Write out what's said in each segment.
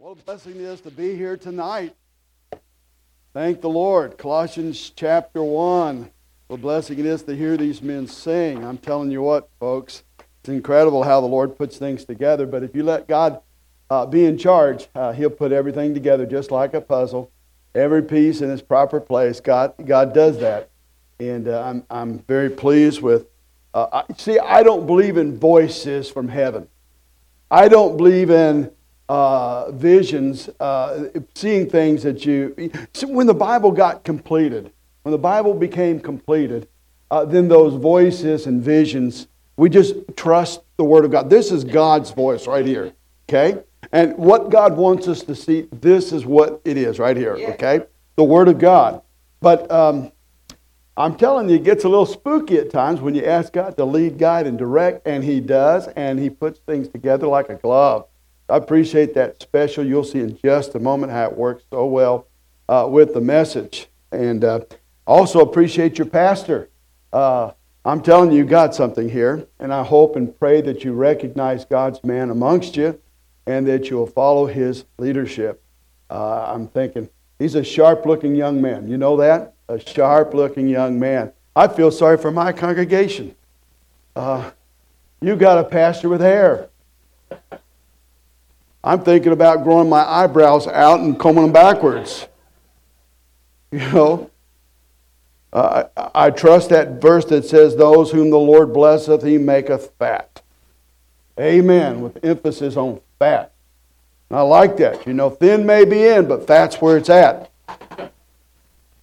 What a blessing it is to be here tonight. Thank the Lord. Colossians chapter 1. What a blessing it is to hear these men sing. I'm telling you what, folks, it's incredible how the Lord puts things together. But if you let God uh, be in charge, uh, He'll put everything together just like a puzzle, every piece in its proper place. God, God does that. And uh, I'm, I'm very pleased with. Uh, I, see, I don't believe in voices from heaven. I don't believe in uh, visions, uh, seeing things that you. When the Bible got completed, when the Bible became completed, uh, then those voices and visions, we just trust the Word of God. This is God's voice right here, okay? And what God wants us to see, this is what it is right here, okay? The Word of God. But um, I'm telling you, it gets a little spooky at times when you ask God to lead, guide, and direct, and He does, and He puts things together like a glove. I appreciate that special. You'll see in just a moment how it works so well uh, with the message. And uh, also appreciate your pastor. Uh, I'm telling you, you got something here, and I hope and pray that you recognize God's man amongst you and that you'll follow his leadership. Uh, I'm thinking, he's a sharp looking young man. You know that? A sharp looking young man. I feel sorry for my congregation. Uh, you got a pastor with hair. I'm thinking about growing my eyebrows out and combing them backwards. You know, uh, I, I trust that verse that says, Those whom the Lord blesseth, he maketh fat. Amen, with emphasis on fat. And I like that. You know, thin may be in, but fat's where it's at.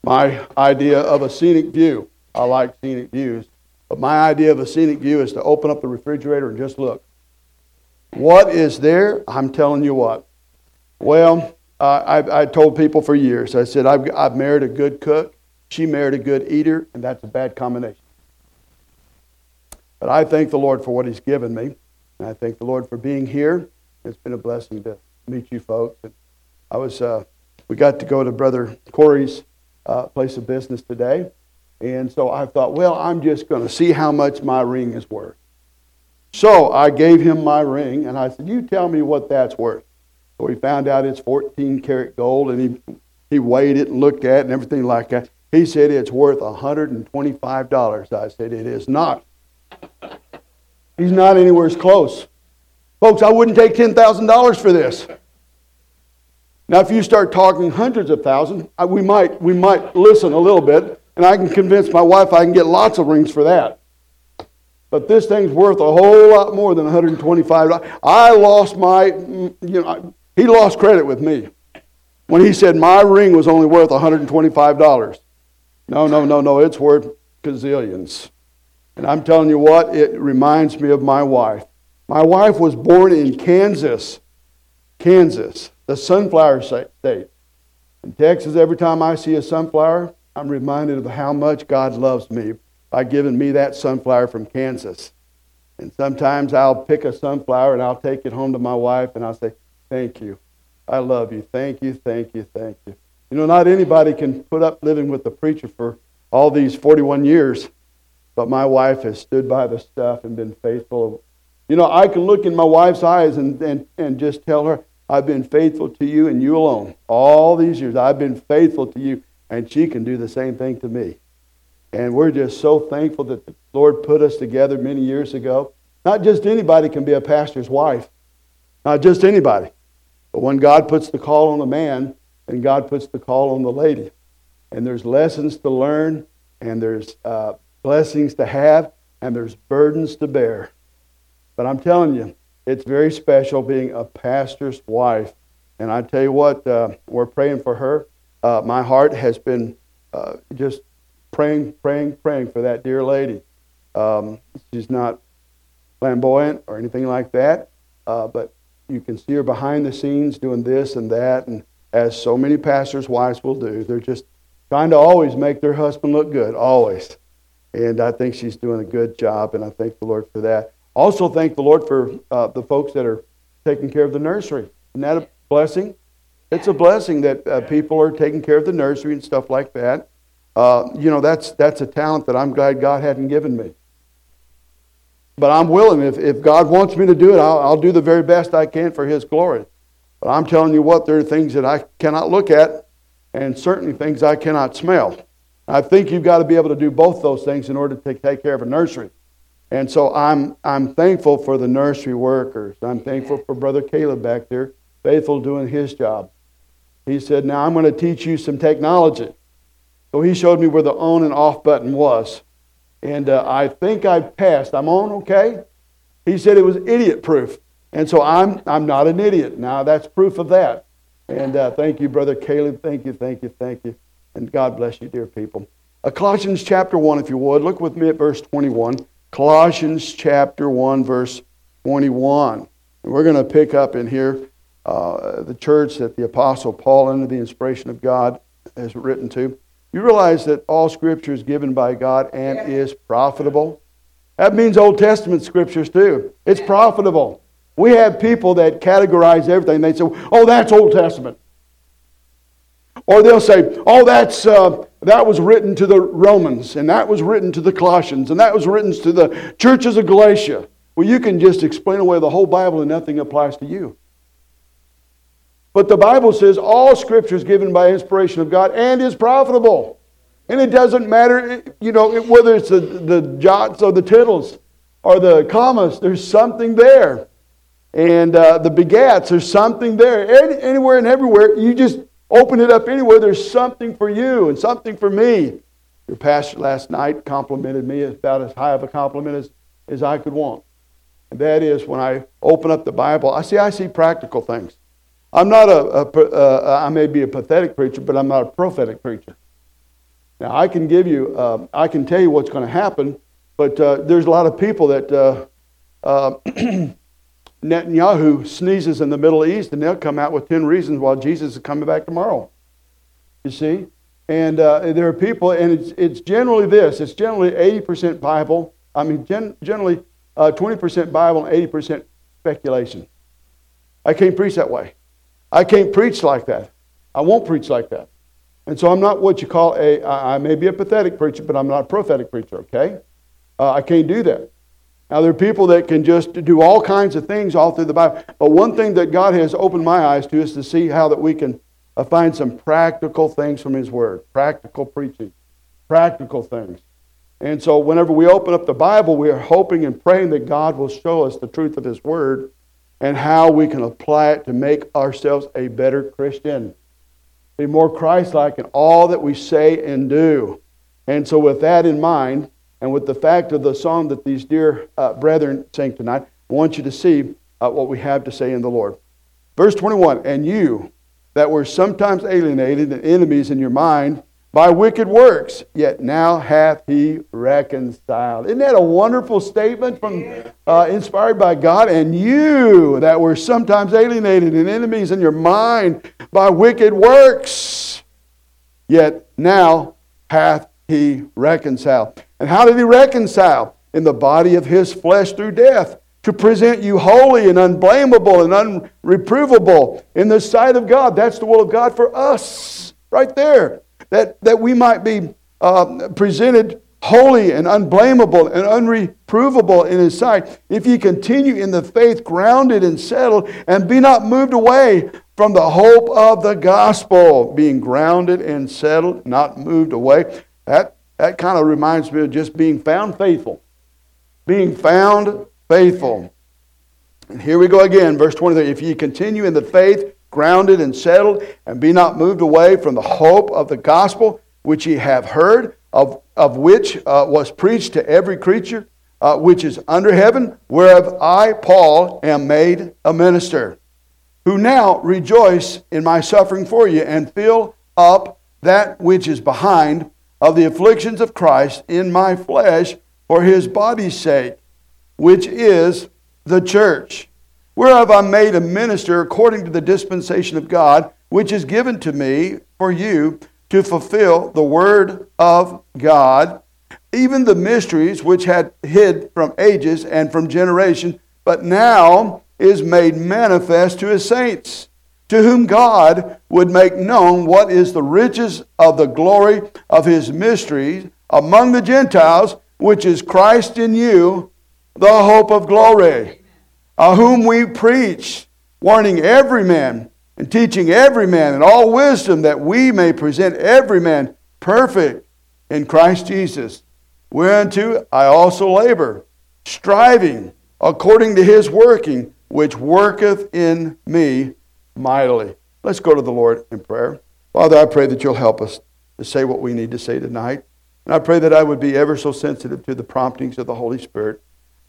My idea of a scenic view, I like scenic views, but my idea of a scenic view is to open up the refrigerator and just look. What is there? I'm telling you what. Well, uh, I've, I told people for years, I said, I've, I've married a good cook, she married a good eater, and that's a bad combination. But I thank the Lord for what He's given me. And I thank the Lord for being here. It's been a blessing to meet you folks. And I was, uh, we got to go to Brother Corey's uh, place of business today. And so I thought, well, I'm just going to see how much my ring is worth. So I gave him my ring, and I said, You tell me what that's worth. So he found out it's 14 karat gold, and he, he weighed it and looked at it and everything like that. He said it's worth $125. I said, It is not. He's not anywhere close. Folks, I wouldn't take $10,000 for this. Now, if you start talking hundreds of thousands, we might, we might listen a little bit, and I can convince my wife I can get lots of rings for that. But this thing's worth a whole lot more than $125. I lost my, you know, he lost credit with me when he said my ring was only worth $125. No, no, no, no, it's worth gazillions. And I'm telling you what, it reminds me of my wife. My wife was born in Kansas, Kansas, the sunflower state. In Texas, every time I see a sunflower, I'm reminded of how much God loves me by giving me that sunflower from Kansas. And sometimes I'll pick a sunflower and I'll take it home to my wife and I'll say, Thank you. I love you. Thank you, thank you, thank you. You know, not anybody can put up living with the preacher for all these 41 years, but my wife has stood by the stuff and been faithful. You know, I can look in my wife's eyes and, and, and just tell her, I've been faithful to you and you alone. All these years, I've been faithful to you, and she can do the same thing to me. And we're just so thankful that the Lord put us together many years ago. Not just anybody can be a pastor's wife. Not just anybody. But when God puts the call on a man, then God puts the call on the lady. And there's lessons to learn, and there's uh, blessings to have, and there's burdens to bear. But I'm telling you, it's very special being a pastor's wife. And I tell you what, uh, we're praying for her. Uh, my heart has been uh, just praying, praying, praying for that dear lady. Um, she's not flamboyant or anything like that, uh, but you can see her behind the scenes doing this and that, and as so many pastors' wives will do, they're just trying to always make their husband look good, always. And I think she's doing a good job, and I thank the Lord for that. Also, thank the Lord for uh, the folks that are taking care of the nursery. Isn't that a blessing? It's a blessing that uh, people are taking care of the nursery and stuff like that. Uh, you know, that's, that's a talent that I'm glad God hadn't given me. But I'm willing. If, if God wants me to do it, I'll, I'll do the very best I can for His glory. But I'm telling you what, there are things that I cannot look at, and certainly things I cannot smell. I think you've got to be able to do both those things in order to take care of a nursery. And so I'm, I'm thankful for the nursery workers. I'm thankful for Brother Caleb back there, faithful doing his job. He said, Now I'm going to teach you some technology. So he showed me where the on and off button was. And uh, I think I passed. I'm on okay? He said it was idiot proof. And so I'm, I'm not an idiot. Now that's proof of that. And uh, thank you, Brother Caleb. Thank you, thank you, thank you. And God bless you, dear people. Uh, Colossians chapter 1, if you would. Look with me at verse 21. Colossians chapter 1, verse 21. And we're going to pick up in here uh, the church that the Apostle Paul, under the inspiration of God, has written to. You realize that all Scripture is given by God and is profitable? That means Old Testament Scriptures too. It's profitable. We have people that categorize everything. They say, oh, that's Old Testament. Or they'll say, oh, that's, uh, that was written to the Romans, and that was written to the Colossians, and that was written to the churches of Galatia. Well, you can just explain away the whole Bible and nothing applies to you. But the Bible says all scripture is given by inspiration of God and is profitable. And it doesn't matter, you know, whether it's the, the jots or the tittles or the commas, there's something there. And uh, the begats, there's something there. Any, anywhere and everywhere, you just Open it up anywhere. There's something for you and something for me. Your pastor last night complimented me about as high of a compliment as, as I could want. And that is when I open up the Bible, I see I see practical things. I'm not a, a uh, I may be a pathetic preacher, but I'm not a prophetic preacher. Now I can give you, uh, I can tell you what's going to happen, but uh, there's a lot of people that uh, uh, Netanyahu sneezes in the Middle East, and they'll come out with 10 reasons why Jesus is coming back tomorrow. You see? And uh, there are people, and it's, it's generally this it's generally 80% Bible. I mean, gen, generally uh, 20% Bible and 80% speculation. I can't preach that way. I can't preach like that. I won't preach like that. And so I'm not what you call a, I may be a pathetic preacher, but I'm not a prophetic preacher, okay? Uh, I can't do that. Now, there are people that can just do all kinds of things all through the Bible. But one thing that God has opened my eyes to is to see how that we can uh, find some practical things from His Word, practical preaching, practical things. And so, whenever we open up the Bible, we are hoping and praying that God will show us the truth of His Word and how we can apply it to make ourselves a better Christian. Be more Christ like in all that we say and do. And so, with that in mind, and with the fact of the song that these dear uh, brethren sang tonight, I want you to see uh, what we have to say in the Lord. Verse 21 And you that were sometimes alienated and enemies in your mind by wicked works, yet now hath he reconciled. Isn't that a wonderful statement from uh, inspired by God? And you that were sometimes alienated and enemies in your mind by wicked works, yet now hath he reconciled. And how did he reconcile? In the body of his flesh through death, to present you holy and unblameable and unreprovable in the sight of God. That's the will of God for us, right there. That, that we might be uh, presented holy and unblameable and unreprovable in his sight. If ye continue in the faith, grounded and settled, and be not moved away from the hope of the gospel, being grounded and settled, not moved away. That that kind of reminds me of just being found faithful. Being found faithful. And here we go again, verse 23. If ye continue in the faith, grounded and settled, and be not moved away from the hope of the gospel which ye have heard, of, of which uh, was preached to every creature uh, which is under heaven, whereof I, Paul, am made a minister, who now rejoice in my suffering for you, and fill up that which is behind of the afflictions of Christ in my flesh for his body's sake, which is the church, whereof I'm made a minister according to the dispensation of God, which is given to me for you to fulfill the word of God, even the mysteries which had hid from ages and from generation, but now is made manifest to his saints to whom God would make known what is the riches of the glory of his mysteries among the Gentiles, which is Christ in you, the hope of glory, uh, whom we preach, warning every man and teaching every man in all wisdom that we may present every man perfect in Christ Jesus. Whereunto I also labor, striving according to his working, which worketh in me mightily. Let's go to the Lord in prayer. Father, I pray that you'll help us to say what we need to say tonight. And I pray that I would be ever so sensitive to the promptings of the Holy Spirit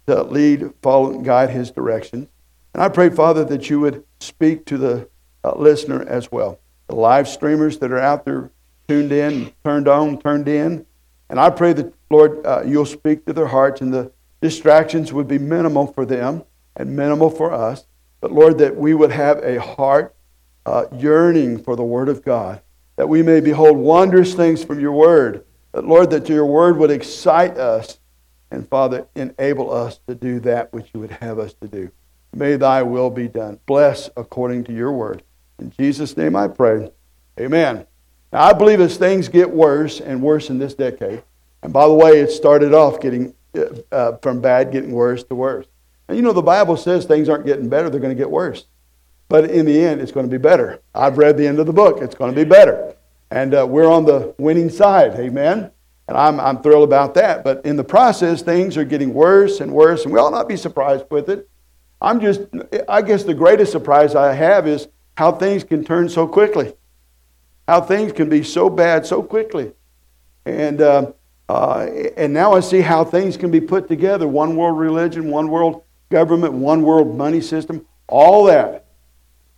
to lead, follow, and guide his directions. And I pray, Father, that you would speak to the uh, listener as well. The live streamers that are out there tuned in, turned on, turned in. And I pray that, Lord, uh, you'll speak to their hearts and the distractions would be minimal for them and minimal for us. But, Lord, that we would have a heart uh, yearning for the Word of God, that we may behold wondrous things from your Word. That, Lord, that your Word would excite us and, Father, enable us to do that which you would have us to do. May thy will be done. Bless according to your word. In Jesus' name I pray. Amen. Now, I believe as things get worse and worse in this decade, and by the way, it started off getting uh, uh, from bad, getting worse to worse. And you know, the Bible says things aren't getting better, they're going to get worse. But in the end, it's going to be better. I've read the end of the book, it's going to be better. And uh, we're on the winning side, amen? And I'm, I'm thrilled about that. But in the process, things are getting worse and worse, and we ought not be surprised with it. I'm just, I guess the greatest surprise I have is how things can turn so quickly, how things can be so bad so quickly. And, uh, uh, and now I see how things can be put together one world religion, one world government, one world money system, all that.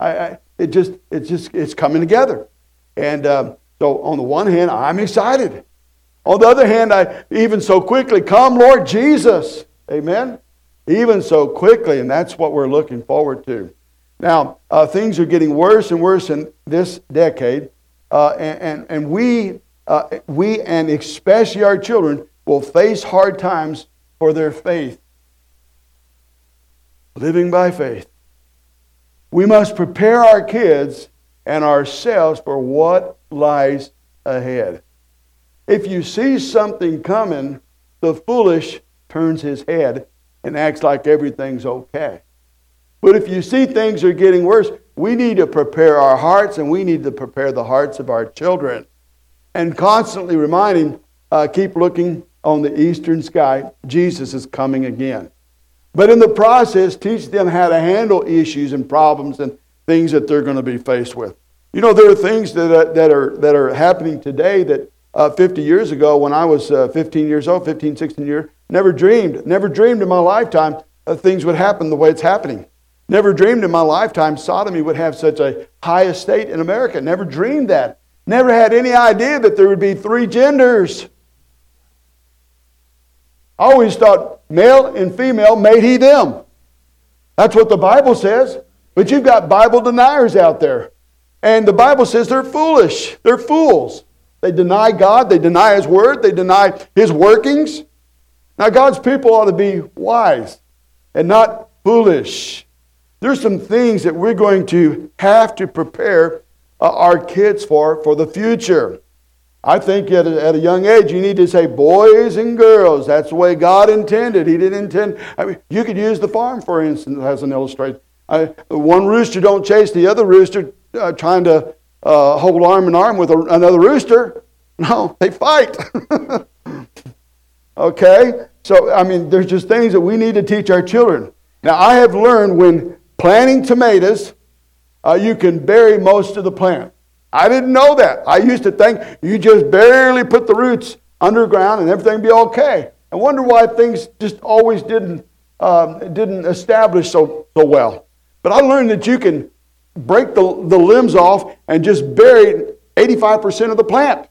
I, I it just, it's just, it's coming together. And um, so on the one hand, I'm excited. On the other hand, I even so quickly, come Lord Jesus. Amen even so quickly, and that's what we're looking forward to. Now, uh, things are getting worse and worse in this decade, uh, and, and, and, we, uh, we, and especially our children, will face hard times for their faith. Living by faith. We must prepare our kids and ourselves for what lies ahead. If you see something coming, the foolish turns his head and acts like everything's okay. But if you see things are getting worse, we need to prepare our hearts and we need to prepare the hearts of our children. And constantly reminding, uh, keep looking on the eastern sky, Jesus is coming again. But in the process, teach them how to handle issues and problems and things that they're going to be faced with. You know, there are things that, uh, that, are, that are happening today that uh, 50 years ago, when I was uh, 15 years old, 15, 16 years, Never dreamed, never dreamed in my lifetime that things would happen the way it's happening. Never dreamed in my lifetime sodomy would have such a high estate in America. Never dreamed that. Never had any idea that there would be three genders. I always thought male and female made he them. That's what the Bible says. But you've got Bible deniers out there. And the Bible says they're foolish. They're fools. They deny God, they deny His Word, they deny His workings. Now, God's people ought to be wise and not foolish. There's some things that we're going to have to prepare uh, our kids for for the future. I think at a, at a young age you need to say boys and girls. That's the way God intended. He didn't intend. I mean, you could use the farm, for instance, as an illustration. I, one rooster don't chase the other rooster uh, trying to uh, hold arm in arm with a, another rooster. No, they fight. okay? So, I mean, there's just things that we need to teach our children. Now, I have learned when planting tomatoes, uh, you can bury most of the plant. I didn't know that. I used to think you just barely put the roots underground and everything be okay. I wonder why things just always didn't, um, didn't establish so, so well. But I learned that you can break the, the limbs off and just bury 85% of the plant.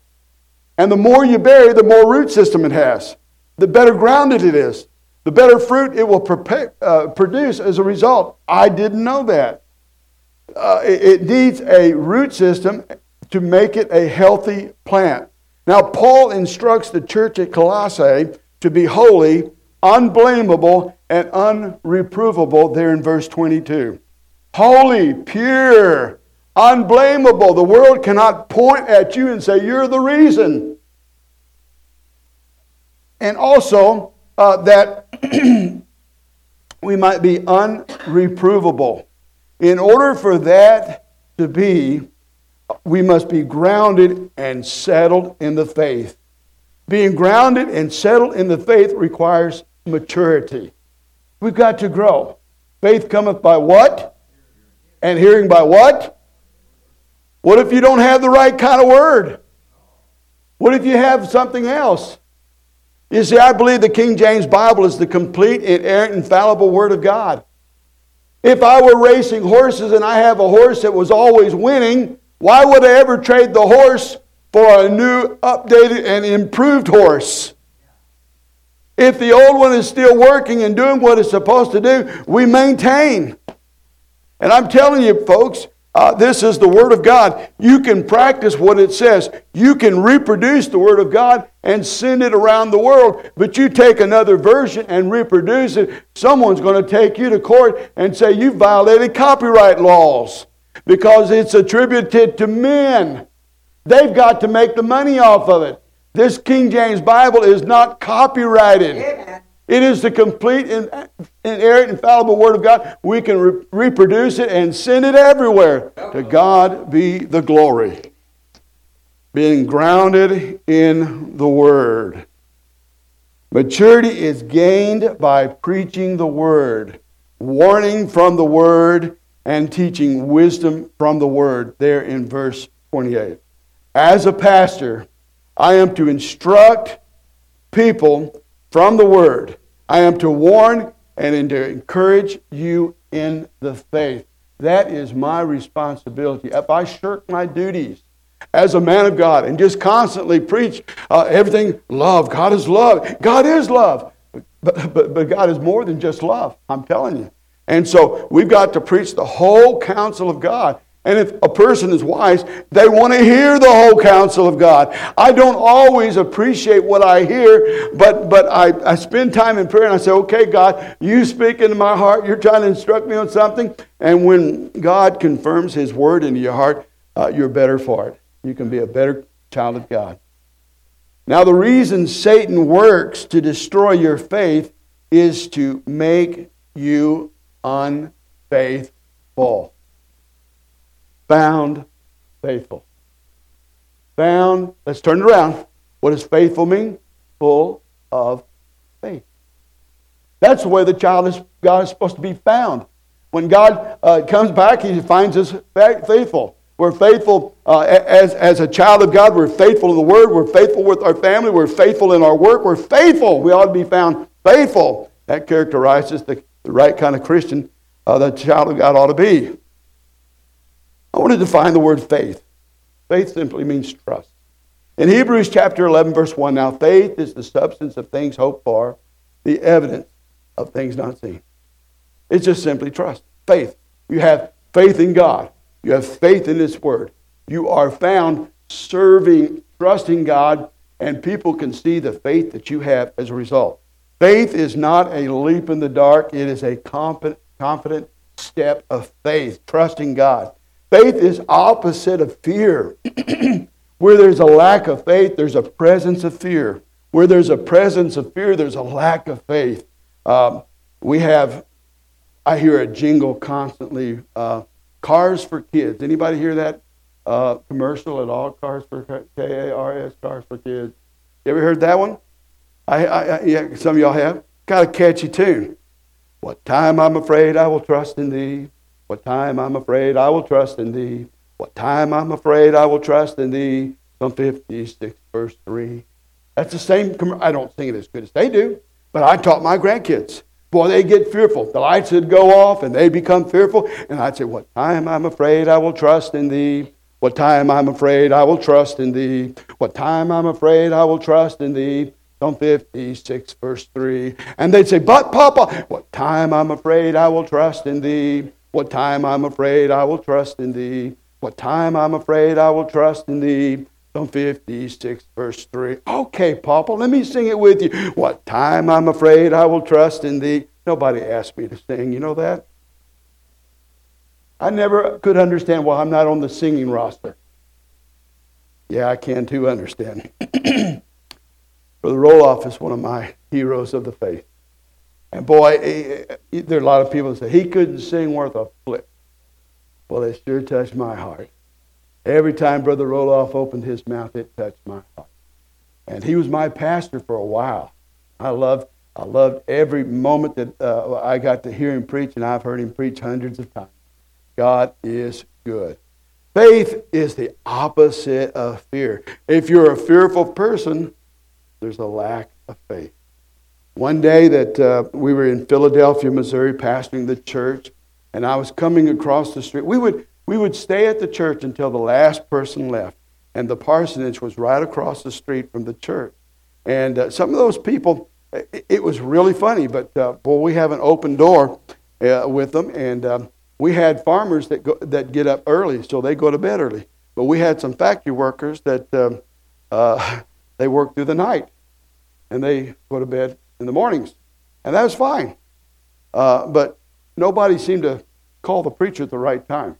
And the more you bury, the more root system it has the better grounded it is, the better fruit it will prepare, uh, produce as a result. I didn't know that. Uh, it, it needs a root system to make it a healthy plant. Now, Paul instructs the church at Colossae to be holy, unblameable, and unreprovable there in verse 22. Holy, pure, unblameable. The world cannot point at you and say, You're the reason and also uh, that we might be unreprovable. In order for that to be, we must be grounded and settled in the faith. Being grounded and settled in the faith requires maturity. We've got to grow. Faith cometh by what? And hearing by what? What if you don't have the right kind of word? What if you have something else? You see, I believe the King James Bible is the complete, inerrant, infallible Word of God. If I were racing horses and I have a horse that was always winning, why would I ever trade the horse for a new, updated, and improved horse? If the old one is still working and doing what it's supposed to do, we maintain. And I'm telling you, folks, uh, this is the Word of God. You can practice what it says. You can reproduce the Word of God and send it around the world. But you take another version and reproduce it, someone's going to take you to court and say you violated copyright laws because it's attributed to men. They've got to make the money off of it. This King James Bible is not copyrighted. Amen. It is the complete, and inerrant, infallible Word of God. We can re- reproduce it and send it everywhere. To God be the glory. Being grounded in the Word. Maturity is gained by preaching the Word, warning from the Word, and teaching wisdom from the Word, there in verse 28. As a pastor, I am to instruct people from the Word. I am to warn and to encourage you in the faith. That is my responsibility. If I shirk my duties as a man of God and just constantly preach uh, everything love, God is love, God is love. But, but, but God is more than just love, I'm telling you. And so we've got to preach the whole counsel of God. And if a person is wise, they want to hear the whole counsel of God. I don't always appreciate what I hear, but, but I, I spend time in prayer and I say, okay, God, you speak into my heart. You're trying to instruct me on something. And when God confirms his word into your heart, uh, you're better for it. You can be a better child of God. Now, the reason Satan works to destroy your faith is to make you unfaithful found faithful. Found, let's turn it around. What does faithful mean? Full of faith. That's the way the child of God is supposed to be found. When God uh, comes back, He finds us faithful. We're faithful uh, as, as a child of God. We're faithful to the Word. We're faithful with our family. We're faithful in our work. We're faithful. We ought to be found faithful. That characterizes the, the right kind of Christian uh, the child of God ought to be. I want to define the word faith. Faith simply means trust. In Hebrews chapter 11, verse 1, now faith is the substance of things hoped for, the evidence of things not seen. It's just simply trust. Faith. You have faith in God. You have faith in His Word. You are found serving, trusting God, and people can see the faith that you have as a result. Faith is not a leap in the dark, it is a confident, confident step of faith, trusting God. Faith is opposite of fear. Where there's a lack of faith, there's a presence of fear. Where there's a presence of fear, there's a lack of faith. Um, we have, I hear a jingle constantly, uh, cars for kids. Anybody hear that uh, commercial at all? Cars for K-A-R-S, cars for kids. You ever heard that one? I, I, I yeah, some of y'all have. Got a catchy tune. What time I'm afraid I will trust in thee. What time I'm afraid I will trust in thee. What time I'm afraid I will trust in thee. Psalm 56, verse 3. That's the same. I don't sing it as good as they do, but I taught my grandkids. Boy, they get fearful. The lights would go off and they become fearful. And I'd say, What time I'm afraid I will trust in thee. What time I'm afraid I will trust in thee. What time I'm afraid I will trust in thee. Psalm 56, verse 3. And they'd say, But, Papa, what time I'm afraid I will trust in thee. What time I'm afraid I will trust in thee. What time I'm afraid I will trust in thee. Psalm 56, verse 3. Okay, Papa, let me sing it with you. What time I'm afraid I will trust in thee. Nobody asked me to sing, you know that? I never could understand why I'm not on the singing roster. Yeah, I can too understand. Brother Roloff is one of my heroes of the faith. And boy, eh, eh, eh, there are a lot of people that say he couldn't sing worth a flip. Well, it sure touched my heart. Every time Brother Roloff opened his mouth, it touched my heart. And he was my pastor for a while. I loved, I loved every moment that uh, I got to hear him preach, and I've heard him preach hundreds of times. God is good. Faith is the opposite of fear. If you're a fearful person, there's a lack of faith. One day that uh, we were in Philadelphia, Missouri, pastoring the church, and I was coming across the street. We would, we would stay at the church until the last person left, and the parsonage was right across the street from the church. And uh, some of those people, it, it was really funny, but uh, boy, we have an open door uh, with them, and um, we had farmers that, go, that get up early, so they go to bed early. But we had some factory workers that um, uh, they work through the night, and they go to bed in the mornings, and that was fine. Uh, but nobody seemed to call the preacher at the right time.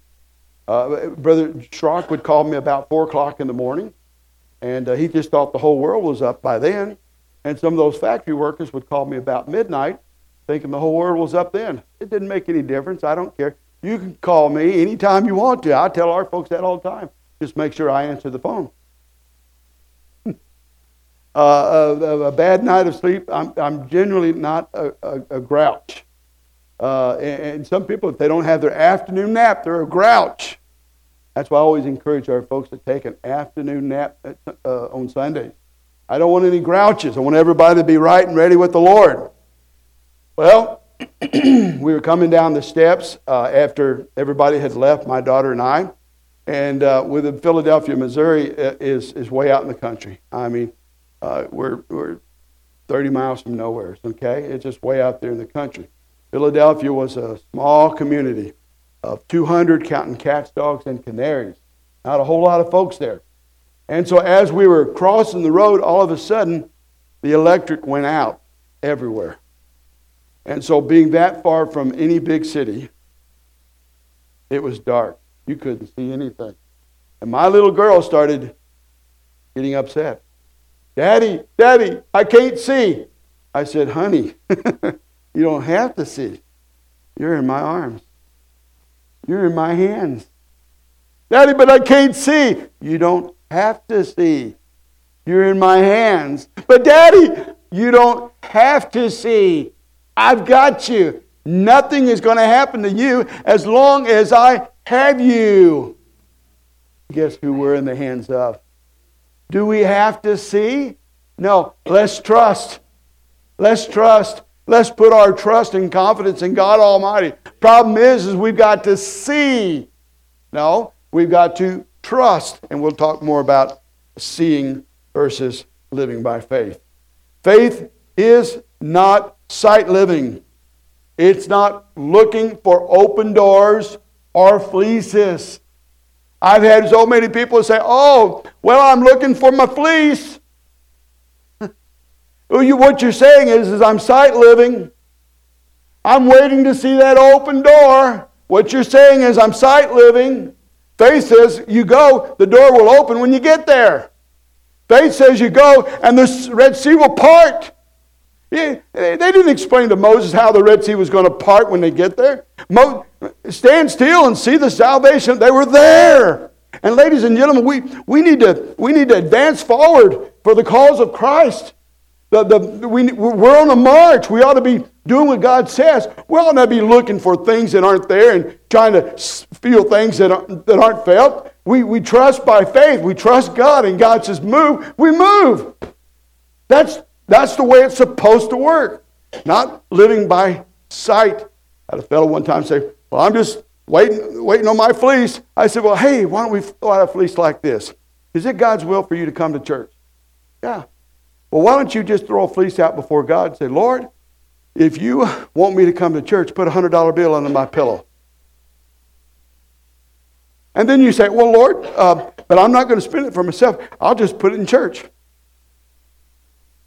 Uh, Brother Schrock would call me about 4 o'clock in the morning, and uh, he just thought the whole world was up by then. And some of those factory workers would call me about midnight, thinking the whole world was up then. It didn't make any difference. I don't care. You can call me anytime you want to. I tell our folks that all the time. Just make sure I answer the phone. Uh, a, a, bad night of sleep, I'm, I'm generally not a, a, a grouch. Uh, and, and, some people, if they don't have their afternoon nap, they're a grouch. That's why I always encourage our folks to take an afternoon nap at, uh, on Sundays. I don't want any grouches. I want everybody to be right and ready with the Lord. Well, we were coming down the steps uh, after everybody had left, my daughter and I. And uh, with Philadelphia, Missouri uh, is, is way out in the country. I mean, uh, we're, we're 30 miles from nowhere, okay? It's just way out there in the country. Philadelphia was a small community of 200 counting cats, dogs, and canaries. Not a whole lot of folks there. And so as we were crossing the road, all of a sudden, the electric went out everywhere. And so, being that far from any big city, it was dark. You couldn't see anything. And my little girl started getting upset. Daddy, Daddy, I can't see. I said, Honey, You don't have to see. You're in my arms. You're in my hands. Daddy, but I can't see. You don't have to see. You're in my hands. But, Daddy, you don't have to see. I've got you. Nothing is going to happen to you as long as I have you. Guess who we're in the hands of? Do we have to see? No. Let's trust. Let's trust. Let's put our trust and confidence in God Almighty. Problem is, is we've got to see. No, we've got to trust. And we'll talk more about seeing versus living by faith. Faith is not sight living. It's not looking for open doors or fleeces. I've had so many people say, Oh, well, I'm looking for my fleece. What you're saying is, is I'm sight living. I'm waiting to see that open door. What you're saying is I'm sight living. Faith says you go, the door will open when you get there. Faith says you go and the Red Sea will part. They didn't explain to Moses how the Red Sea was going to part when they get there. Mo- stand still and see the salvation. They were there. And ladies and gentlemen, we, we, need to, we need to advance forward for the cause of Christ. The, the, we, we're on a march. We ought to be doing what God says. We ought not be looking for things that aren't there and trying to feel things that aren't, that aren't felt. We, we trust by faith. We trust God, and God says, move. We move. That's, that's the way it's supposed to work, not living by sight. I had a fellow one time say, Well, I'm just waiting, waiting on my fleece. I said, Well, hey, why don't we fill out a fleece like this? Is it God's will for you to come to church? Yeah. Well, why don't you just throw a fleece out before God and say, Lord, if you want me to come to church, put a $100 bill under my pillow. And then you say, Well, Lord, uh, but I'm not going to spend it for myself. I'll just put it in church.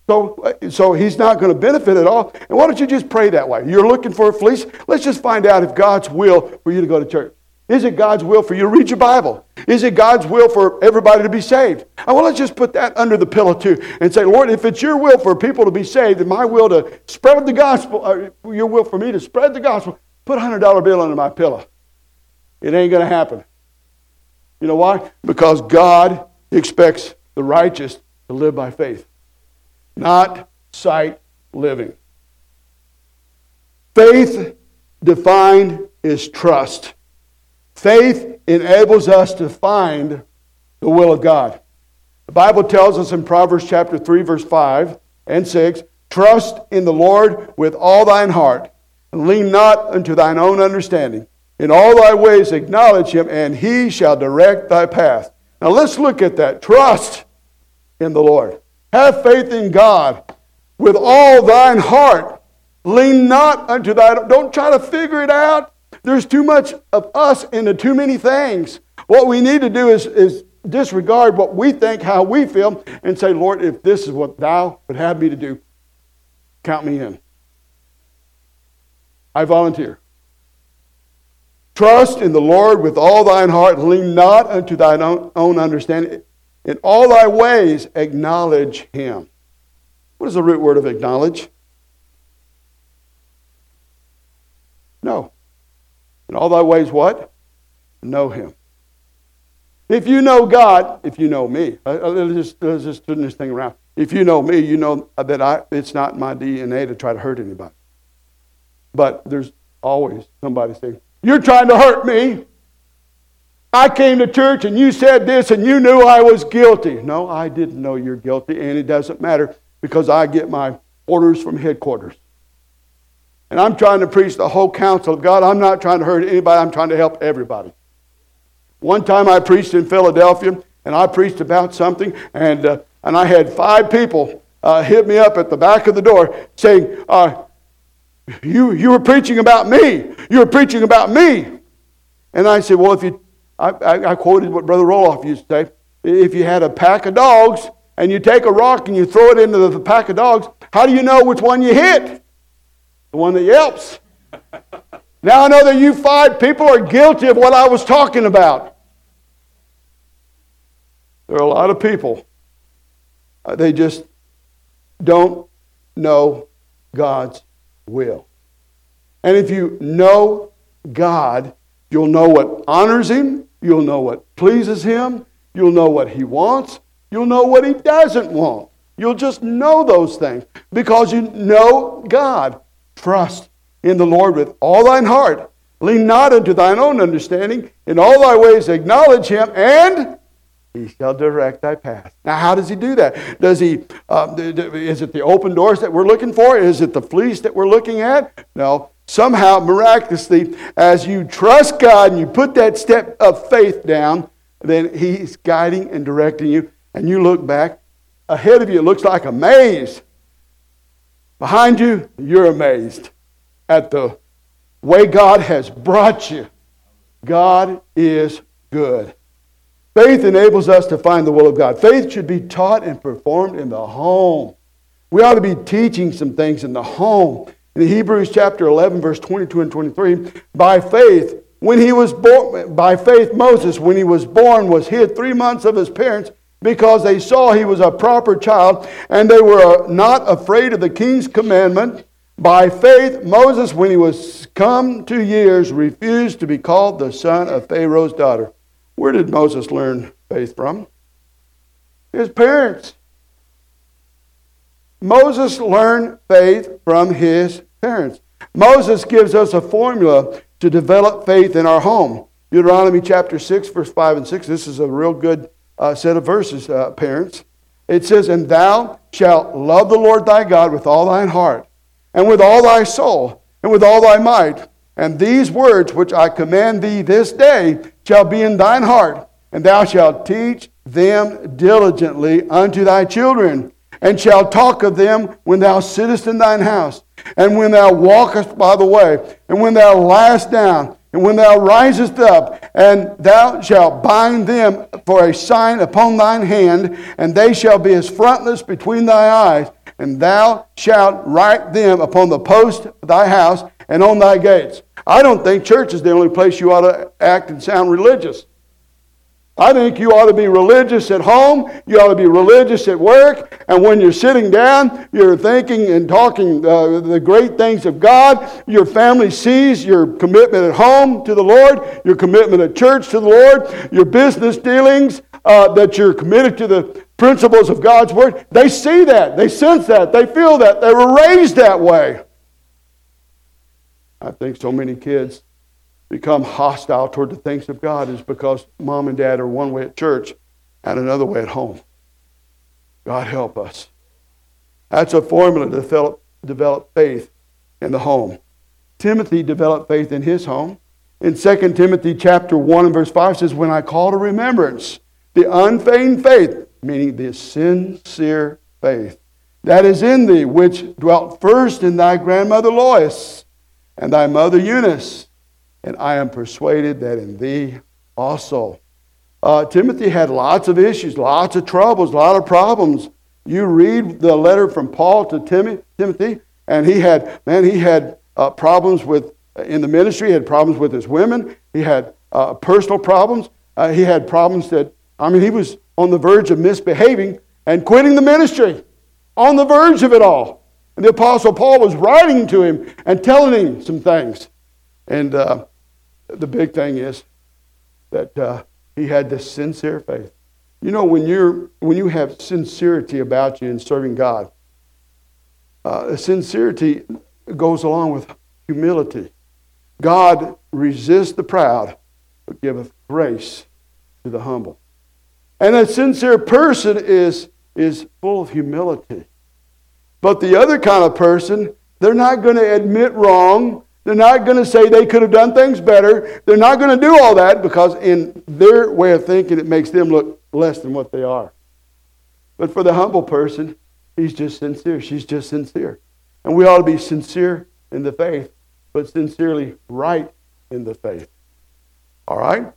So, so he's not going to benefit at all. And why don't you just pray that way? You're looking for a fleece? Let's just find out if God's will for you to go to church. Is it God's will for you to read your Bible? Is it God's will for everybody to be saved? I want to just put that under the pillow too and say, Lord, if it's your will for people to be saved and my will to spread the gospel, or your will for me to spread the gospel, put a $100 bill under my pillow. It ain't going to happen. You know why? Because God expects the righteous to live by faith, not sight living. Faith defined is trust. Faith enables us to find the will of God. The Bible tells us in Proverbs chapter 3, verse 5 and 6 Trust in the Lord with all thine heart, and lean not unto thine own understanding. In all thy ways acknowledge him, and he shall direct thy path. Now let's look at that. Trust in the Lord. Have faith in God with all thine heart. Lean not unto thy don't try to figure it out. There's too much of us into too many things. What we need to do is, is disregard what we think, how we feel, and say, Lord, if this is what thou would have me to do, count me in. I volunteer. Trust in the Lord with all thine heart, lean not unto thine own understanding. In all thy ways acknowledge him. What is the root word of acknowledge? No. In all thy ways, what? Know him. If you know God, if you know me, uh, uh, let's just, let's just turn this thing around. If you know me, you know that I, it's not my DNA to try to hurt anybody. But there's always somebody saying, You're trying to hurt me. I came to church and you said this and you knew I was guilty. No, I didn't know you're guilty, and it doesn't matter because I get my orders from headquarters. And I'm trying to preach the whole counsel of God. I'm not trying to hurt anybody, I'm trying to help everybody. One time I preached in Philadelphia, and I preached about something, and, uh, and I had five people uh, hit me up at the back of the door saying, uh, you, you were preaching about me. You were preaching about me. And I said, Well, if you I, I, I quoted what Brother Roloff used to say. If you had a pack of dogs and you take a rock and you throw it into the pack of dogs, how do you know which one you hit? The one that yelps. now I know that you five people are guilty of what I was talking about. There are a lot of people, uh, they just don't know God's will. And if you know God, you'll know what honors Him, You'll know what pleases Him. You'll know what He wants. You'll know what He doesn't want. You'll just know those things because you know God. Trust in the Lord with all thine heart. Lean not unto thine own understanding. In all thy ways acknowledge Him, and He shall direct thy path. Now, how does He do that? Does He? Uh, is it the open doors that we're looking for? Is it the fleece that we're looking at? No somehow, miraculously, as you trust God and you put that step of faith down, then He's guiding and directing you. And you look back, ahead of you, it looks like a maze. Behind you, you're amazed at the way God has brought you. God is good. Faith enables us to find the will of God. Faith should be taught and performed in the home. We ought to be teaching some things in the home. In Hebrews chapter 11, verse 22 and 23, by faith, when he was born, by faith, Moses, when he was born, was hid three months of his parents because they saw he was a proper child and they were uh, not afraid of the king's commandment. By faith, Moses, when he was come to years, refused to be called the son of Pharaoh's daughter. Where did Moses learn faith from? His parents. Moses learned faith from his parents. Moses gives us a formula to develop faith in our home. Deuteronomy chapter 6, verse 5 and 6. This is a real good uh, set of verses, uh, parents. It says, And thou shalt love the Lord thy God with all thine heart, and with all thy soul, and with all thy might. And these words which I command thee this day shall be in thine heart, and thou shalt teach them diligently unto thy children and shall talk of them when thou sittest in thine house, and when thou walkest by the way, and when thou liest down, and when thou risest up, and thou shalt bind them for a sign upon thine hand, and they shall be as frontlets between thy eyes, and thou shalt write them upon the post of thy house and on thy gates. I don't think church is the only place you ought to act and sound religious. I think you ought to be religious at home. You ought to be religious at work. And when you're sitting down, you're thinking and talking uh, the great things of God. Your family sees your commitment at home to the Lord, your commitment at church to the Lord, your business dealings, uh, that you're committed to the principles of God's Word. They see that. They sense that. They feel that. They were raised that way. I think so many kids become hostile toward the things of God is because mom and dad are one way at church and another way at home. God help us. That's a formula to develop, develop faith in the home. Timothy developed faith in his home. In 2 Timothy chapter 1 and verse 5 says, When I call to remembrance the unfeigned faith, meaning the sincere faith, that is in thee, which dwelt first in thy grandmother Lois and thy mother Eunice and I am persuaded that in thee also. Uh, Timothy had lots of issues, lots of troubles, a lot of problems. You read the letter from Paul to Timothy, and he had, man, he had uh, problems with, in the ministry, he had problems with his women, he had uh, personal problems, uh, he had problems that, I mean, he was on the verge of misbehaving and quitting the ministry, on the verge of it all. And the Apostle Paul was writing to him and telling him some things. And uh, the big thing is that uh, he had this sincere faith. You know, when, you're, when you have sincerity about you in serving God, uh, sincerity goes along with humility. God resists the proud, but giveth grace to the humble. And a sincere person is, is full of humility. But the other kind of person, they're not going to admit wrong. They're not going to say they could have done things better. They're not going to do all that because, in their way of thinking, it makes them look less than what they are. But for the humble person, he's just sincere. She's just sincere. And we ought to be sincere in the faith, but sincerely right in the faith. All right?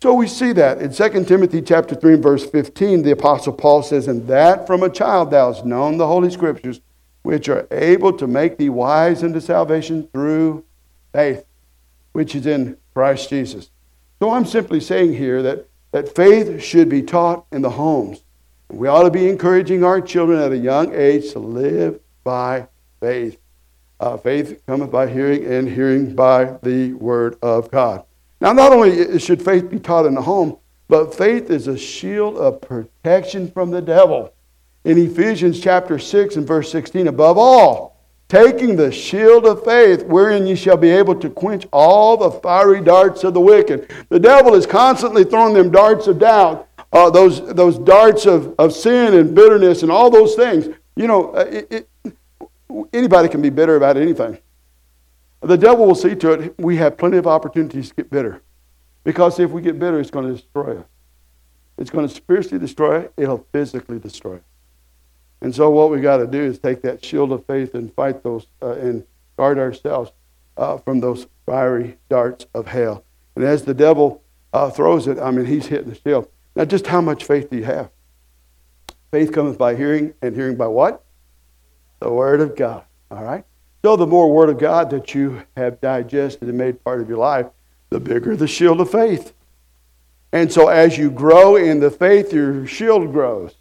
So we see that. In 2 Timothy chapter 3 and verse 15, the Apostle Paul says, And that from a child thou hast known the Holy Scriptures, which are able to make thee wise unto salvation through faith, which is in Christ Jesus. So I'm simply saying here that, that faith should be taught in the homes. We ought to be encouraging our children at a young age to live by faith. Uh, faith cometh by hearing, and hearing by the word of God. Now, not only should faith be taught in the home, but faith is a shield of protection from the devil. In Ephesians chapter 6 and verse 16, above all, taking the shield of faith, wherein ye shall be able to quench all the fiery darts of the wicked. The devil is constantly throwing them darts of doubt, uh, those, those darts of, of sin and bitterness and all those things. You know, uh, it, it, anybody can be bitter about anything. The devil will see to it we have plenty of opportunities to get bitter. Because if we get bitter, it's going to destroy us. It's going to spiritually destroy us, it'll physically destroy us. And so what we got to do is take that shield of faith and fight those uh, and guard ourselves uh, from those fiery darts of hell. And as the devil uh, throws it, I mean, he's hitting the shield. Now, just how much faith do you have? Faith cometh by hearing, and hearing by what? The Word of God. All right? So, the more Word of God that you have digested and made part of your life, the bigger the shield of faith. And so, as you grow in the faith, your shield grows.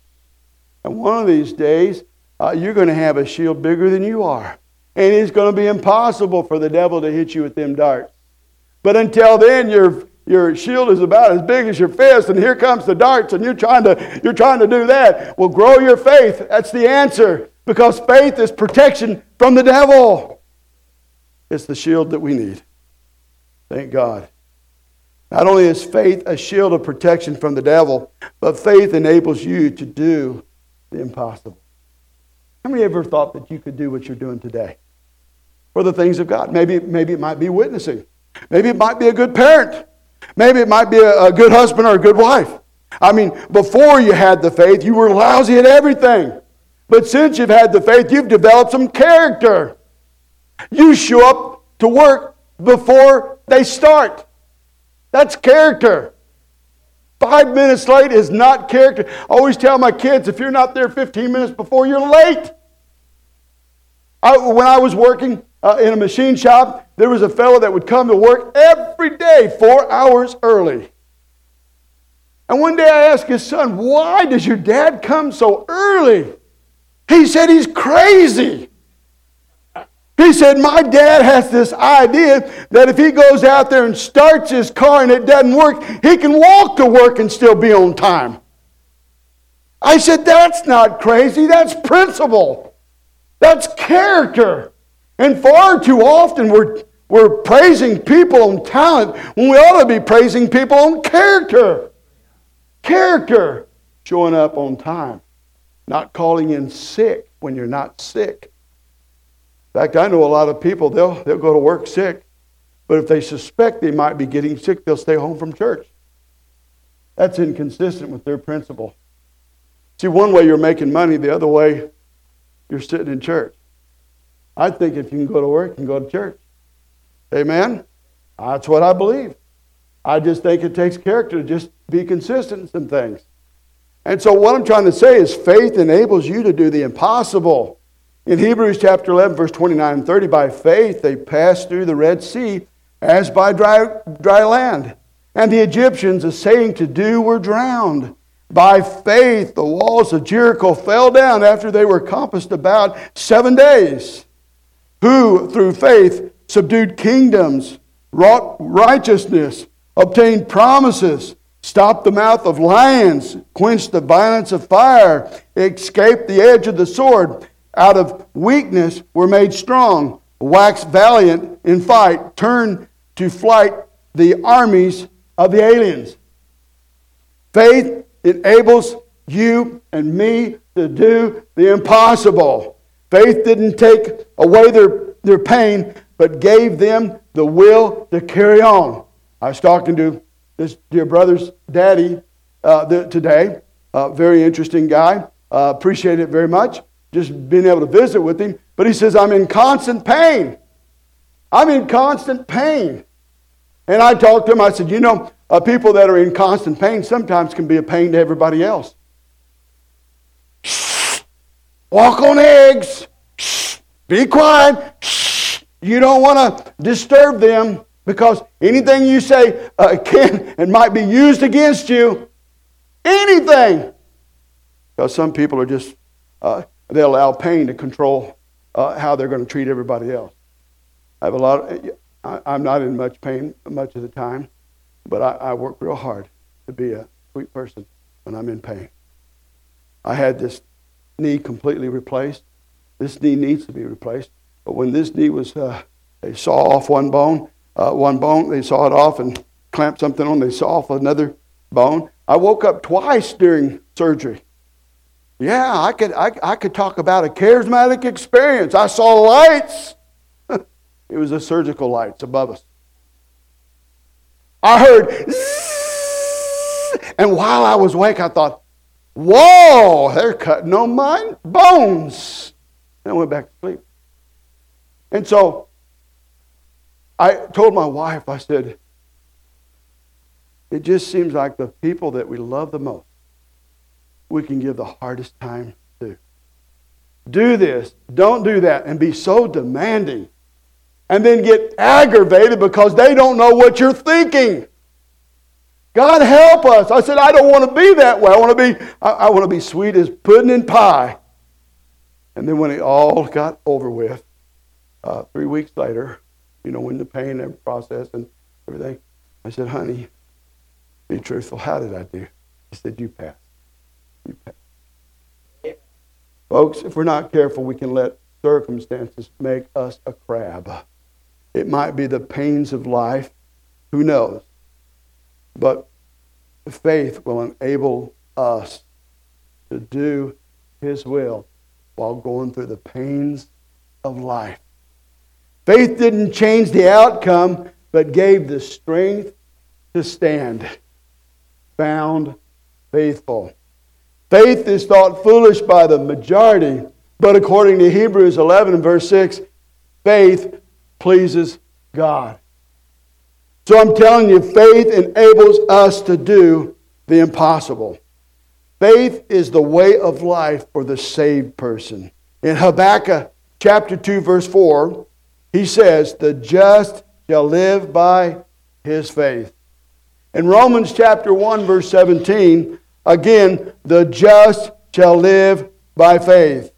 And one of these days, uh, you're going to have a shield bigger than you are. And it's going to be impossible for the devil to hit you with them darts. But until then, your, your shield is about as big as your fist, and here comes the darts, and you're trying, to, you're trying to do that. Well, grow your faith. That's the answer. Because faith is protection from the devil. It's the shield that we need. Thank God. Not only is faith a shield of protection from the devil, but faith enables you to do the impossible. How many ever thought that you could do what you're doing today for the things of God? Maybe, maybe it might be witnessing. Maybe it might be a good parent. Maybe it might be a, a good husband or a good wife. I mean, before you had the faith, you were lousy at everything. But since you've had the faith, you've developed some character. You show up to work before they start. That's character. Five minutes late is not character. I always tell my kids if you're not there 15 minutes before, you're late. I, when I was working uh, in a machine shop, there was a fellow that would come to work every day four hours early. And one day I asked his son, Why does your dad come so early? He said he's crazy. He said, My dad has this idea that if he goes out there and starts his car and it doesn't work, he can walk to work and still be on time. I said, That's not crazy, that's principle. That's character. And far too often we're, we're praising people on talent when we ought to be praising people on character. Character. Showing up on time. Not calling in sick when you're not sick. Fact, I know a lot of people, they'll, they'll go to work sick, but if they suspect they might be getting sick, they'll stay home from church. That's inconsistent with their principle. See, one way you're making money, the other way you're sitting in church. I think if you can go to work, you can go to church. Amen? That's what I believe. I just think it takes character to just be consistent in some things. And so, what I'm trying to say is faith enables you to do the impossible. In Hebrews chapter 11, verse 29 and 30, by faith they passed through the Red Sea as by dry, dry land. And the Egyptians, essaying to do, were drowned. By faith, the walls of Jericho fell down after they were compassed about seven days. Who, through faith, subdued kingdoms, wrought righteousness, obtained promises, stopped the mouth of lions, quenched the violence of fire, escaped the edge of the sword, out of weakness were made strong, waxed valiant in fight, turned to flight the armies of the aliens. Faith enables you and me to do the impossible. Faith didn't take away their, their pain, but gave them the will to carry on. I was talking to this dear brother's daddy uh, today. Uh, very interesting guy. Uh, appreciate it very much. Just being able to visit with him. But he says, I'm in constant pain. I'm in constant pain. And I talked to him. I said, You know, uh, people that are in constant pain sometimes can be a pain to everybody else. Shh. Walk on eggs. Shh. Be quiet. Shh. You don't want to disturb them because anything you say uh, can and might be used against you. Anything. Because some people are just, uh, they allow pain to control uh, how they're going to treat everybody else. I have a lot, of, I, I'm not in much pain much of the time. But I, I work real hard to be a sweet person when I'm in pain. I had this knee completely replaced. This knee needs to be replaced. But when this knee was, uh, they saw off one bone, uh, one bone, they saw it off and clamped something on, they saw off another bone. I woke up twice during surgery. Yeah, I could, I, I could talk about a charismatic experience. I saw lights. it was the surgical lights above us. I heard, and while I was awake, I thought, whoa, they're cutting on my bones. And I went back to sleep. And so I told my wife, I said, it just seems like the people that we love the most, we can give the hardest time to. Do this, don't do that, and be so demanding and then get aggravated because they don't know what you're thinking. God help us. I said, I don't want to be that way. I want to be, I, I want to be sweet as pudding and pie. And then when it all got over with, uh, three weeks later, you know, when the pain and process and everything, I said, honey, be truthful. How did I do? He said, you passed. Folks, if we're not careful, we can let circumstances make us a crab. It might be the pains of life. Who knows? But faith will enable us to do His will while going through the pains of life. Faith didn't change the outcome, but gave the strength to stand. Found faithful. Faith is thought foolish by the majority, but according to Hebrews 11 verse 6, faith pleases God. So I'm telling you, faith enables us to do the impossible. Faith is the way of life for the saved person. In Habakkuk chapter 2, verse 4, he says, The just shall live by his faith. In Romans chapter 1, verse 17, again, the just shall live by faith.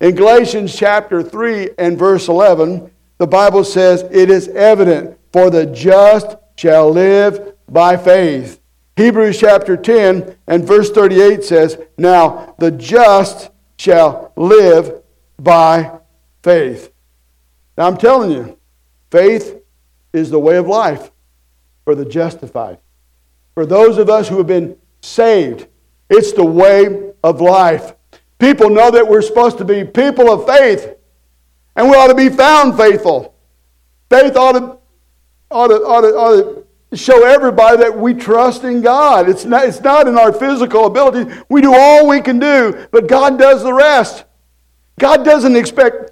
In Galatians chapter 3 and verse 11, the Bible says, It is evident, for the just shall live by faith. Hebrews chapter 10 and verse 38 says, Now the just shall live by faith. Now I'm telling you, faith is the way of life for the justified. For those of us who have been saved, it's the way of life. People know that we're supposed to be people of faith, and we ought to be found faithful. Faith ought to, ought to, ought to, ought to show everybody that we trust in God. It's not, it's not in our physical ability. We do all we can do, but God does the rest. God doesn't expect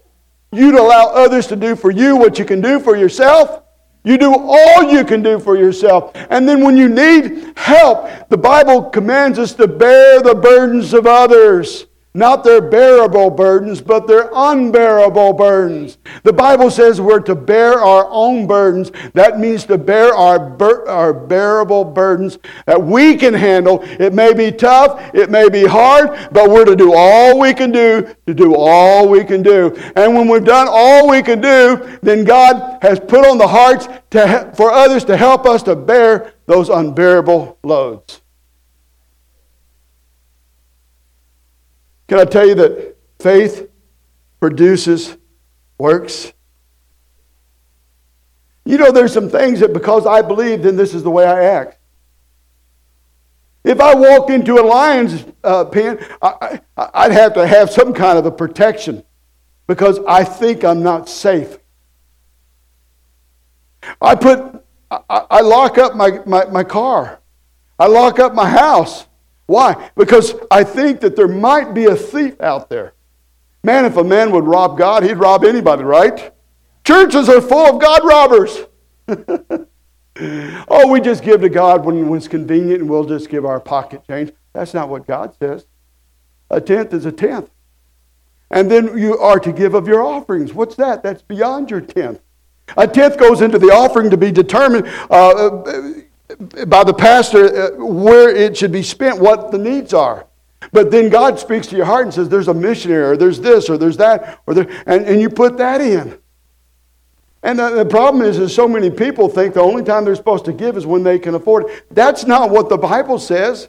you to allow others to do for you what you can do for yourself. You do all you can do for yourself. And then when you need help, the Bible commands us to bear the burdens of others. Not their bearable burdens, but their unbearable burdens. The Bible says we're to bear our own burdens. That means to bear our, bur- our bearable burdens that we can handle. It may be tough, it may be hard, but we're to do all we can do to do all we can do. And when we've done all we can do, then God has put on the hearts to, for others to help us to bear those unbearable loads. Can I tell you that faith produces works? You know, there's some things that because I believe, then this is the way I act. If I walked into a lion's uh, pen, I, would have to have some kind of a protection because I think I'm not safe. I put, I, I lock up my, my, my car. I lock up my house. Why? Because I think that there might be a thief out there. Man, if a man would rob God, he'd rob anybody, right? Churches are full of God robbers. oh, we just give to God when, when it's convenient and we'll just give our pocket change. That's not what God says. A tenth is a tenth. And then you are to give of your offerings. What's that? That's beyond your tenth. A tenth goes into the offering to be determined. Uh, by the pastor uh, where it should be spent, what the needs are. But then God speaks to your heart and says, there's a missionary, or there's this, or there's that, or there, and, and you put that in. And the, the problem is, is so many people think the only time they're supposed to give is when they can afford it. That's not what the Bible says.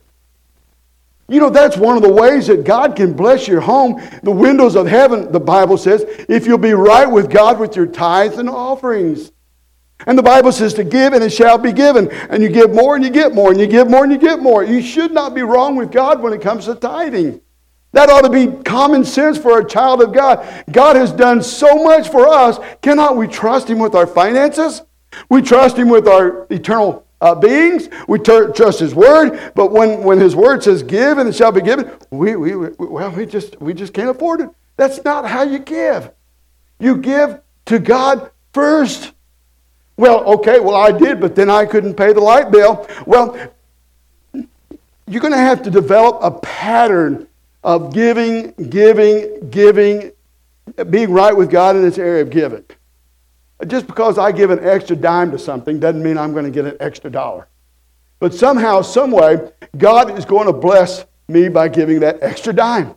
You know, that's one of the ways that God can bless your home. The windows of heaven, the Bible says, if you'll be right with God with your tithes and offerings. And the Bible says to give and it shall be given. And you give more and you get more and you give more and you get more. You should not be wrong with God when it comes to tithing. That ought to be common sense for a child of God. God has done so much for us. Cannot we trust Him with our finances? We trust Him with our eternal uh, beings. We ter- trust His Word. But when, when His Word says give and it shall be given, we, we, we, well, we just, we just can't afford it. That's not how you give. You give to God first. Well, okay, well, I did, but then I couldn't pay the light bill. Well, you're going to have to develop a pattern of giving, giving, giving, being right with God in this area of giving. Just because I give an extra dime to something doesn't mean I'm going to get an extra dollar. But somehow, someway, God is going to bless me by giving that extra dime.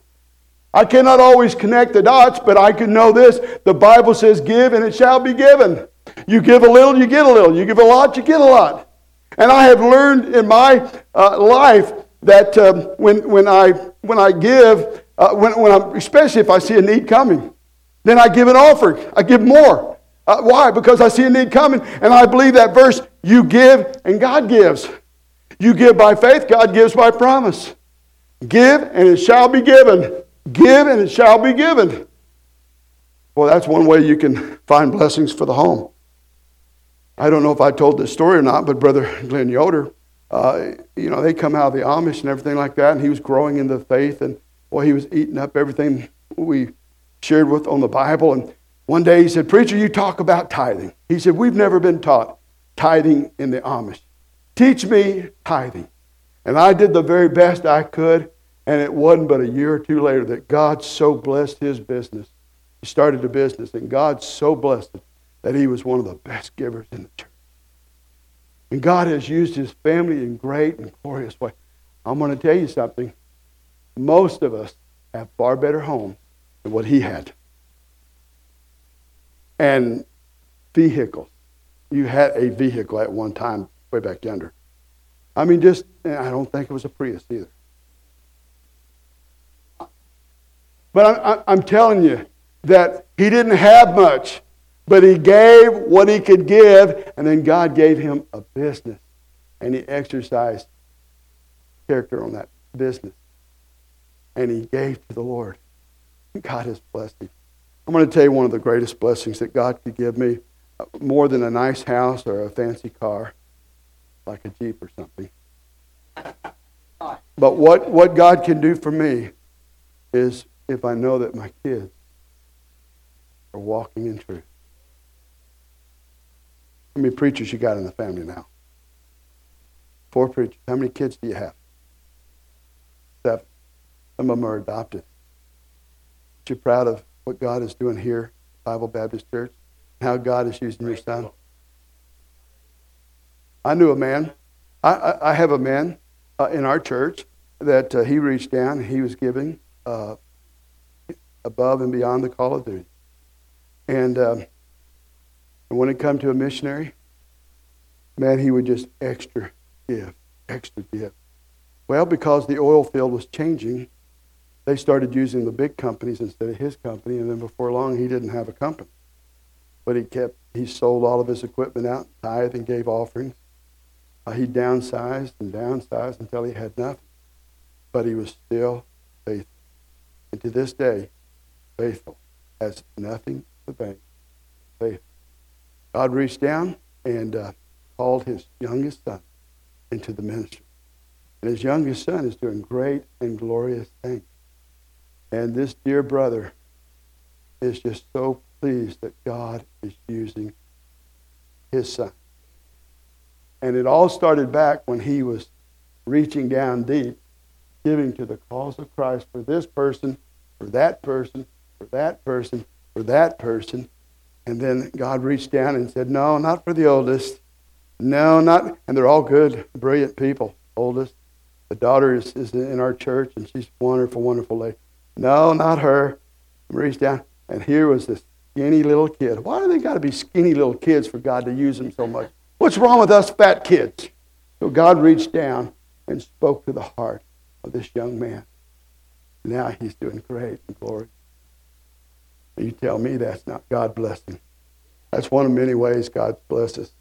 I cannot always connect the dots, but I can know this. The Bible says, Give and it shall be given. You give a little, you get a little. You give a lot, you get a lot. And I have learned in my uh, life that um, when, when, I, when I give, uh, when, when I'm, especially if I see a need coming, then I give an offering. I give more. Uh, why? Because I see a need coming. And I believe that verse, you give and God gives. You give by faith, God gives by promise. Give and it shall be given. Give and it shall be given. Well, that's one way you can find blessings for the home. I don't know if I told this story or not, but Brother Glenn Yoder, uh, you know, they come out of the Amish and everything like that, and he was growing in the faith, and well, he was eating up everything we shared with on the Bible. And one day he said, Preacher, you talk about tithing. He said, We've never been taught tithing in the Amish. Teach me tithing. And I did the very best I could, and it wasn't but a year or two later that God so blessed his business. He started a business, and God so blessed it that he was one of the best givers in the church. And God has used his family in great and glorious way. I'm going to tell you something. Most of us have far better homes than what he had. And vehicles. You had a vehicle at one time way back yonder. I mean, just, I don't think it was a Prius either. But I'm, telling you that he didn't have much, but he gave what he could give, and then God gave him a business, and he exercised character on that business, and he gave to the Lord. God has blessed him. I'm going to tell you one of the greatest blessings that God could give me, uh, more than a nice house or a fancy car, like a Jeep or something. But what, what God can do for me is if I know that my kids are walking in truth. How many preachers you got in the family now? Four preachers. How many kids do you have? Seven. Some of them are adopted. Are you proud of what God is doing here, Bible Baptist Church? How God is using your son? I knew a man. I, I, I have a man uh, in our church that uh, he reached down. He was giving uh, above and beyond the call of duty. And, um, and when it come to a missionary, man, he would just extra give, extra give. Well, because the oil field was changing, they started using the big companies instead of his company, and then before long, he didn't have a company. But he kept, he sold all of his equipment out, tithe, and gave offerings. Uh, he downsized and downsized until he had nothing. But he was still faithful. And to this day, faithful, has nothing to bank. Faithful. God reached down and uh, called his youngest son into the ministry. And his youngest son is doing great and glorious things. And this dear brother is just so pleased that God is using his son. And it all started back when he was reaching down deep, giving to the cause of Christ for this person, for that person, for that person, for that person. And then God reached down and said, No, not for the oldest. No, not. And they're all good, brilliant people. Oldest. The daughter is, is in our church, and she's wonderful, wonderful lady. No, not her. Reached down, and here was this skinny little kid. Why do they got to be skinny little kids for God to use them so much? What's wrong with us fat kids? So God reached down and spoke to the heart of this young man. Now he's doing great and glory. You tell me that's not God blessing. That's one of many ways God blesses.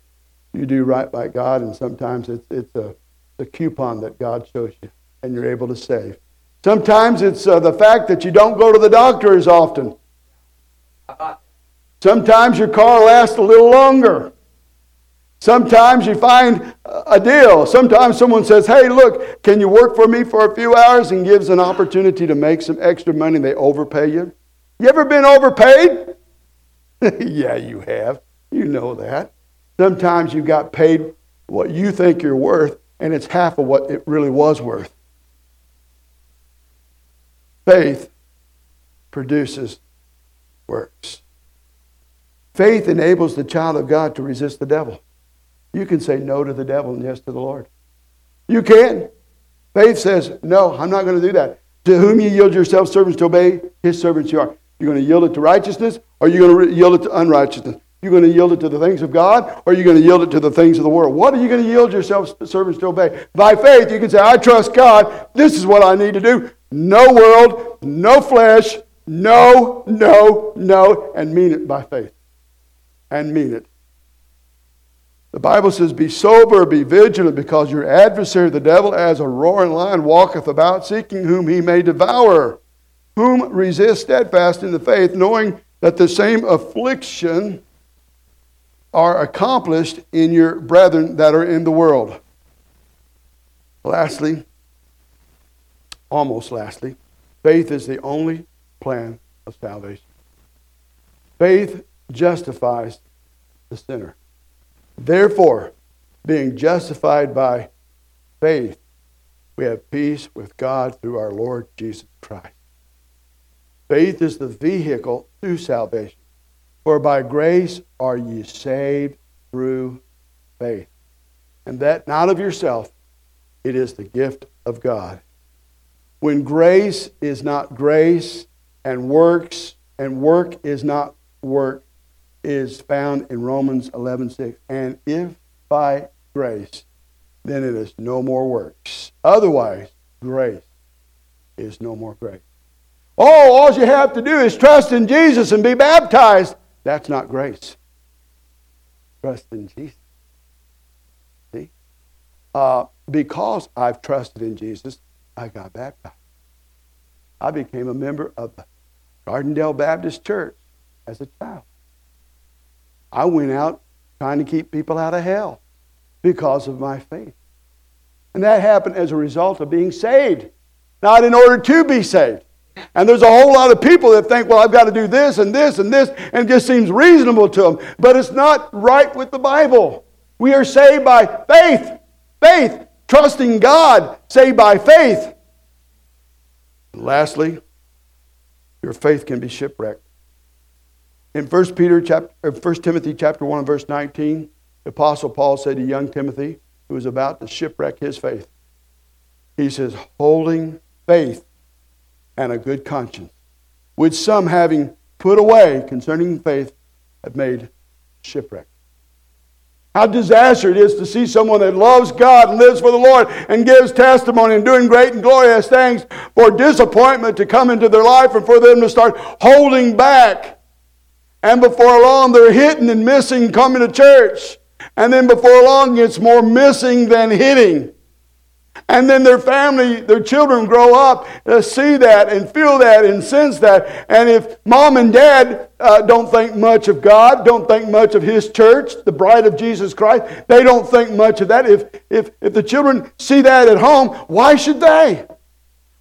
You do right by God, and sometimes it's, it's a, a coupon that God shows you, and you're able to save. Sometimes it's uh, the fact that you don't go to the doctor as often. Sometimes your car lasts a little longer. Sometimes you find a deal. Sometimes someone says, Hey, look, can you work for me for a few hours and gives an opportunity to make some extra money. They overpay you. You ever been overpaid? yeah, you have. You know that. Sometimes you got paid what you think you're worth, and it's half of what it really was worth. Faith produces works. Faith enables the child of God to resist the devil. You can say no to the devil and yes to the Lord. You can. Faith says, No, I'm not going to do that. To whom you yield yourself servants to obey, his servants you are. You're going to yield it to righteousness, or you're going to yield it to unrighteousness. You're going to yield it to the things of God, or you're going to yield it to the things of the world. What are you going to yield yourself servants to obey? By faith, you can say, I trust God. This is what I need to do. No world, no flesh, no, no, no, and mean it by faith. And mean it. The Bible says, Be sober, be vigilant, because your adversary, the devil, as a roaring lion, walketh about, seeking whom he may devour whom resist steadfast in the faith, knowing that the same affliction are accomplished in your brethren that are in the world. Lastly, almost lastly, faith is the only plan of salvation. Faith justifies the sinner. Therefore, being justified by faith, we have peace with God through our Lord Jesus Christ. Faith is the vehicle to salvation. For by grace are ye saved through faith. and that not of yourself. It is the gift of God. When grace is not grace, and works, and work is not work, is found in Romans 11:6. And if by grace, then it is no more works. Otherwise, grace is no more grace. Oh, all you have to do is trust in Jesus and be baptized. That's not grace. Trust in Jesus. See? Uh, because I've trusted in Jesus, I got baptized. I became a member of the Gardendale Baptist Church as a child. I went out trying to keep people out of hell because of my faith. And that happened as a result of being saved, not in order to be saved. And there's a whole lot of people that think, well, I've got to do this and this and this, and just seems reasonable to them. But it's not right with the Bible. We are saved by faith. Faith. Trusting God. Saved by faith. And lastly, your faith can be shipwrecked. In 1 Peter chapter, uh, 1 Timothy chapter 1 verse 19, the Apostle Paul said to young Timothy, who was about to shipwreck his faith, he says, holding faith and a good conscience, which some having put away concerning faith have made shipwreck. How disastrous it is to see someone that loves God and lives for the Lord and gives testimony and doing great and glorious things for disappointment to come into their life and for them to start holding back. And before long, they're hitting and missing coming to church. And then before long, it's more missing than hitting. And then their family, their children grow up, uh, see that and feel that and sense that. And if mom and dad uh, don't think much of God, don't think much of His church, the bride of Jesus Christ, they don't think much of that. If, if, if the children see that at home, why should they?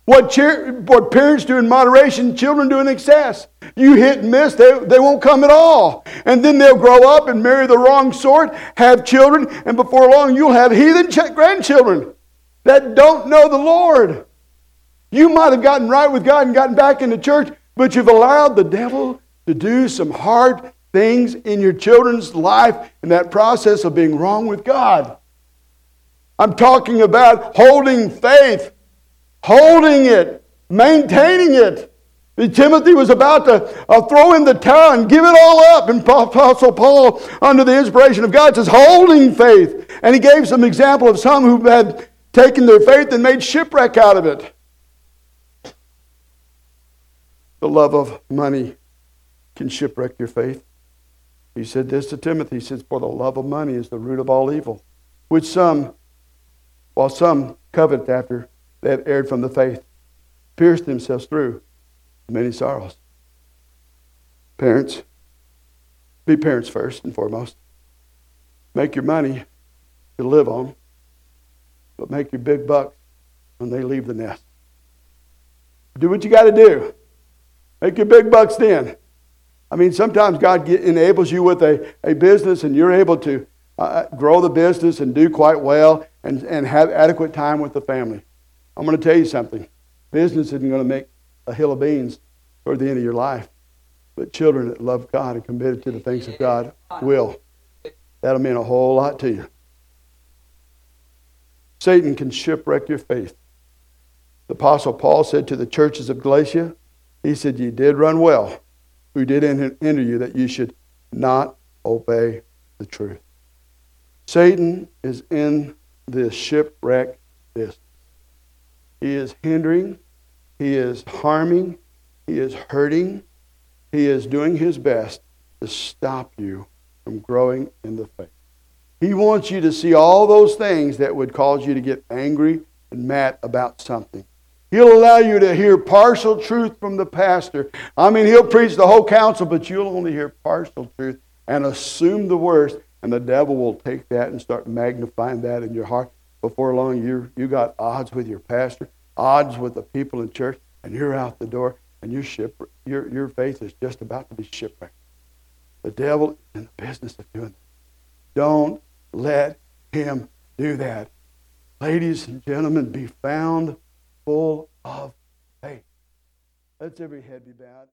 What, cheer, what parents do in moderation, children do in excess. You hit and miss, they, they won't come at all. And then they'll grow up and marry the wrong sort, have children, and before long you'll have heathen ch- grandchildren that don't know the Lord. You might have gotten right with God and gotten back into church, but you've allowed the devil to do some hard things in your children's life in that process of being wrong with God. I'm talking about holding faith, holding it, maintaining it. Timothy was about to uh, throw in the towel and give it all up. And Apostle Paul, under the inspiration of God, says, holding faith. And he gave some example of some who had taken their faith and made shipwreck out of it. The love of money can shipwreck your faith. He said this to Timothy. He says, For the love of money is the root of all evil, which some, while some covet after they have erred from the faith, pierced themselves through many sorrows. Parents, be parents first and foremost. Make your money to live on but make your big bucks when they leave the nest. Do what you got to do. Make your big bucks then. I mean, sometimes God get, enables you with a, a business and you're able to uh, grow the business and do quite well and, and have adequate time with the family. I'm going to tell you something. Business isn't going to make a hill of beans toward the end of your life. But children that love God and committed to the things of God will. That'll mean a whole lot to you. Satan can shipwreck your faith. The Apostle Paul said to the churches of Galatia, he said, You did run well, who did enter you, that you should not obey the truth. Satan is in this shipwreck business. He is hindering, he is harming, he is hurting, he is doing his best to stop you from growing in the faith. He wants you to see all those things that would cause you to get angry and mad about something. He'll allow you to hear partial truth from the pastor. I mean, he'll preach the whole counsel, but you'll only hear partial truth and assume the worst, and the devil will take that and start magnifying that in your heart. Before long, you you got odds with your pastor, odds with the people in church, and you're out the door, and your ship, your your faith is just about to be shipwrecked. The devil is in the business of doing that. Don't let him do that. Ladies and gentlemen, be found full of faith. Let's every head be bowed.